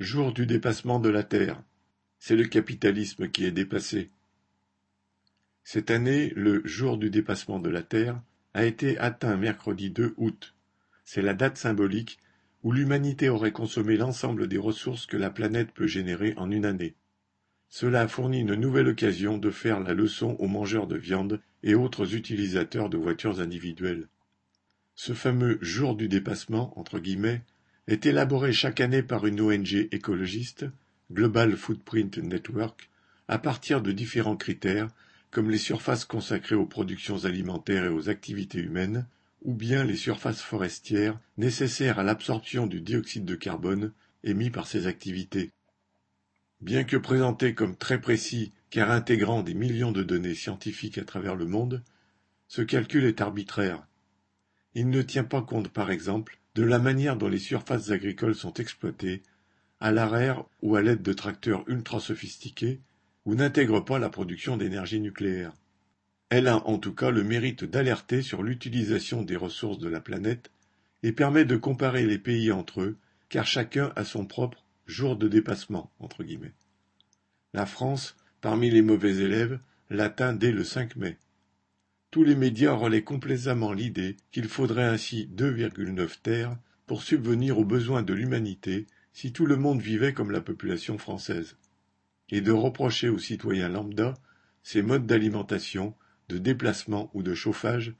Jour du dépassement de la Terre. C'est le capitalisme qui est dépassé. Cette année, le jour du dépassement de la Terre a été atteint mercredi 2 août. C'est la date symbolique où l'humanité aurait consommé l'ensemble des ressources que la planète peut générer en une année. Cela a fourni une nouvelle occasion de faire la leçon aux mangeurs de viande et autres utilisateurs de voitures individuelles. Ce fameux jour du dépassement, entre guillemets, est élaboré chaque année par une ONG écologiste, Global Footprint Network, à partir de différents critères comme les surfaces consacrées aux productions alimentaires et aux activités humaines, ou bien les surfaces forestières nécessaires à l'absorption du dioxyde de carbone émis par ces activités. Bien que présenté comme très précis car intégrant des millions de données scientifiques à travers le monde, ce calcul est arbitraire. Il ne tient pas compte, par exemple, de la manière dont les surfaces agricoles sont exploitées, à l'arrière ou à l'aide de tracteurs ultra sophistiqués, ou n'intègre pas la production d'énergie nucléaire. Elle a en tout cas le mérite d'alerter sur l'utilisation des ressources de la planète et permet de comparer les pays entre eux, car chacun a son propre jour de dépassement. Entre guillemets. La France, parmi les mauvais élèves, l'atteint dès le 5 mai. Tous les médias relaient complaisamment l'idée qu'il faudrait ainsi 2,9 terres pour subvenir aux besoins de l'humanité si tout le monde vivait comme la population française, et de reprocher aux citoyens lambda ces modes d'alimentation, de déplacement ou de chauffage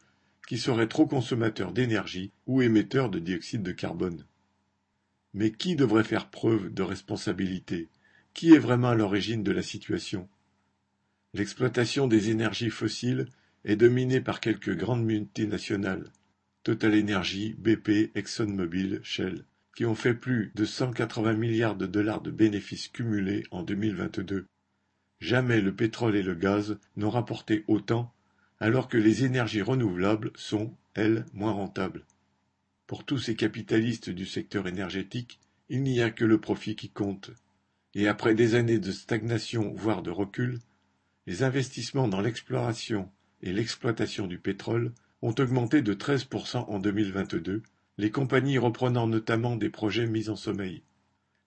qui seraient trop consommateurs d'énergie ou émetteurs de dioxyde de carbone. Mais qui devrait faire preuve de responsabilité? Qui est vraiment à l'origine de la situation? L'exploitation des énergies fossiles est dominé par quelques grandes multinationales, Total Energy, BP, ExxonMobil, Shell, qui ont fait plus de 180 milliards de dollars de bénéfices cumulés en 2022. Jamais le pétrole et le gaz n'ont rapporté autant, alors que les énergies renouvelables sont, elles, moins rentables. Pour tous ces capitalistes du secteur énergétique, il n'y a que le profit qui compte. Et après des années de stagnation, voire de recul, les investissements dans l'exploration et l'exploitation du pétrole ont augmenté de 13% en 2022, les compagnies reprenant notamment des projets mis en sommeil.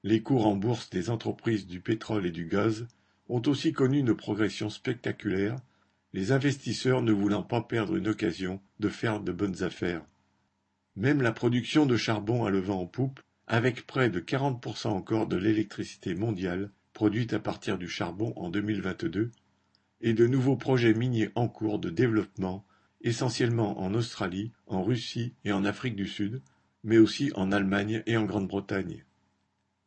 Les cours en bourse des entreprises du pétrole et du gaz ont aussi connu une progression spectaculaire, les investisseurs ne voulant pas perdre une occasion de faire de bonnes affaires. Même la production de charbon a le vent en poupe, avec près de 40% encore de l'électricité mondiale produite à partir du charbon en 2022, et de nouveaux projets miniers en cours de développement, essentiellement en Australie, en Russie et en Afrique du Sud, mais aussi en Allemagne et en Grande-Bretagne.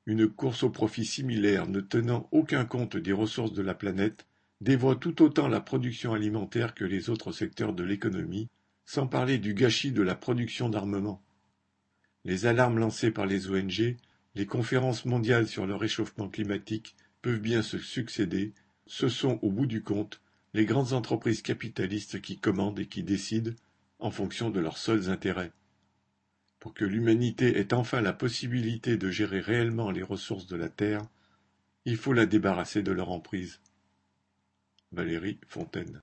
Une course au profit similaire ne tenant aucun compte des ressources de la planète dévoie tout autant la production alimentaire que les autres secteurs de l'économie, sans parler du gâchis de la production d'armement. Les alarmes lancées par les ONG, les conférences mondiales sur le réchauffement climatique peuvent bien se succéder ce sont, au bout du compte, les grandes entreprises capitalistes qui commandent et qui décident en fonction de leurs seuls intérêts. Pour que l'humanité ait enfin la possibilité de gérer réellement les ressources de la Terre, il faut la débarrasser de leur emprise. Valérie Fontaine